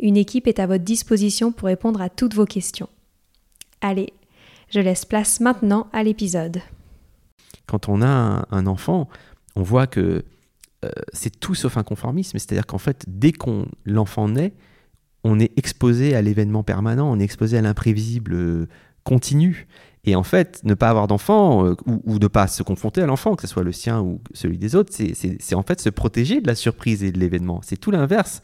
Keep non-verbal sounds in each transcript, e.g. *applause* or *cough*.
Une équipe est à votre disposition pour répondre à toutes vos questions. Allez, je laisse place maintenant à l'épisode. Quand on a un, enfant, on voit que euh, c'est tout sauf un conformisme, c'est-à-dire qu'en fait, dès qu'on l'enfant naît, on est exposé à l'événement permanent, on est exposé à l'imprévisible euh, continu. Et en fait, ne pas avoir d'enfant euh, ou, ou, ne pas se confronter à l'enfant, que ce soit le sien ou celui des autres, c'est en fait se protéger de la surprise et de l'événement. C'est tout l'inverse.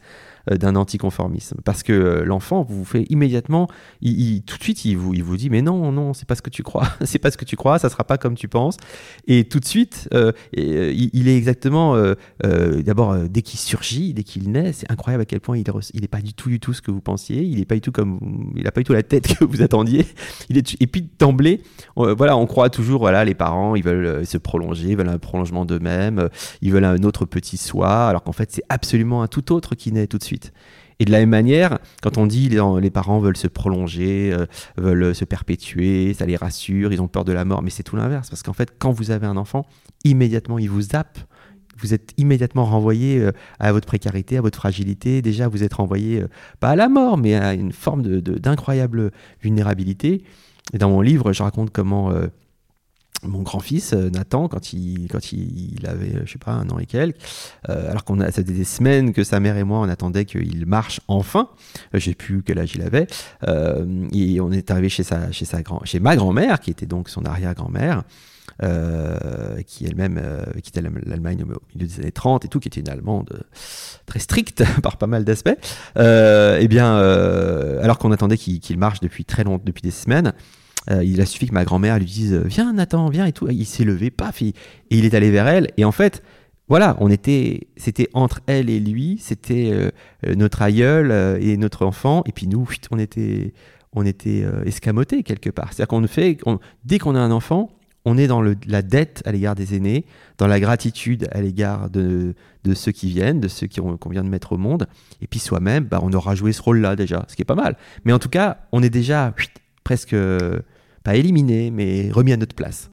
Euh, d'un anticonformisme. Parce que euh, l'enfant vous fait immédiatement, tout de suite, il vous, il vous dit Mais non, non, c'est pas ce que tu crois, *laughs* c'est pas ce que tu crois, ça sera pas comme tu penses. Et tout de suite, euh, il, est exactement, d'abord, dès qu'il surgit, dès qu'il naît, c'est incroyable à quel point il n'est pas du tout, du tout ce que vous pensiez, il n'est pas du tout comme, il n'a pas du tout la tête *laughs* que vous attendiez. Il est, et puis d'emblée, voilà, on croit toujours, voilà, les parents, ils veulent se prolonger, ils veulent un prolongement d'eux-mêmes, ils veulent un autre petit soi, alors qu'en fait, c'est absolument un tout autre qui naît tout de suite. Et de la même manière, quand on dit les, parents veulent se prolonger, euh, veulent se perpétuer, ça les rassure, ils ont peur de la mort, mais c'est tout l'inverse. Parce qu'en fait, quand vous avez un enfant, immédiatement, il vous zappe. Vous êtes immédiatement renvoyé euh, à votre précarité, à votre fragilité. Déjà, vous êtes renvoyé, euh, pas à la mort, mais à une forme d'incroyable de, vulnérabilité. Et dans mon livre, je raconte comment mon grand-fils euh, Nathan quand il quand il, avait je sais pas un an et quelques euh, alors qu'on a ça faisait des semaines que sa mère et moi on attendait qu'il marche enfin euh, j'ai plus quel âge il avait et on est arrivé chez sa chez sa grand chez ma grand-mère qui était donc son arrière-grand-mère qui elle-même quittait l'Allemagne au milieu des années 30 et tout, qui était une Allemande très stricte *laughs* par pas mal d'aspects. eh bien, alors qu'on attendait qu'il marche depuis très longtemps, depuis des semaines, euh, il a suffi que ma grand-mère lui dise Viens, Nathan, viens et tout. Il s'est levé, paf, et, il est allé vers elle. Et en fait, voilà, on était, c'était entre elle et lui, c'était euh, euh, notre aïeul et notre enfant, et puis nous, on était, on était escamotés quelque part. C'est-à-dire qu'on fait, dès qu'on a un enfant, on est dans la dette à l'égard des aînés, dans la gratitude à l'égard de, ceux qui viennent, de ceux qu'on vient de mettre au monde, et puis soi-même, bah, on aura joué ce rôle-là déjà, ce qui est pas mal. Mais en tout cas, on est déjà presque pas éliminé, mais remis à notre place.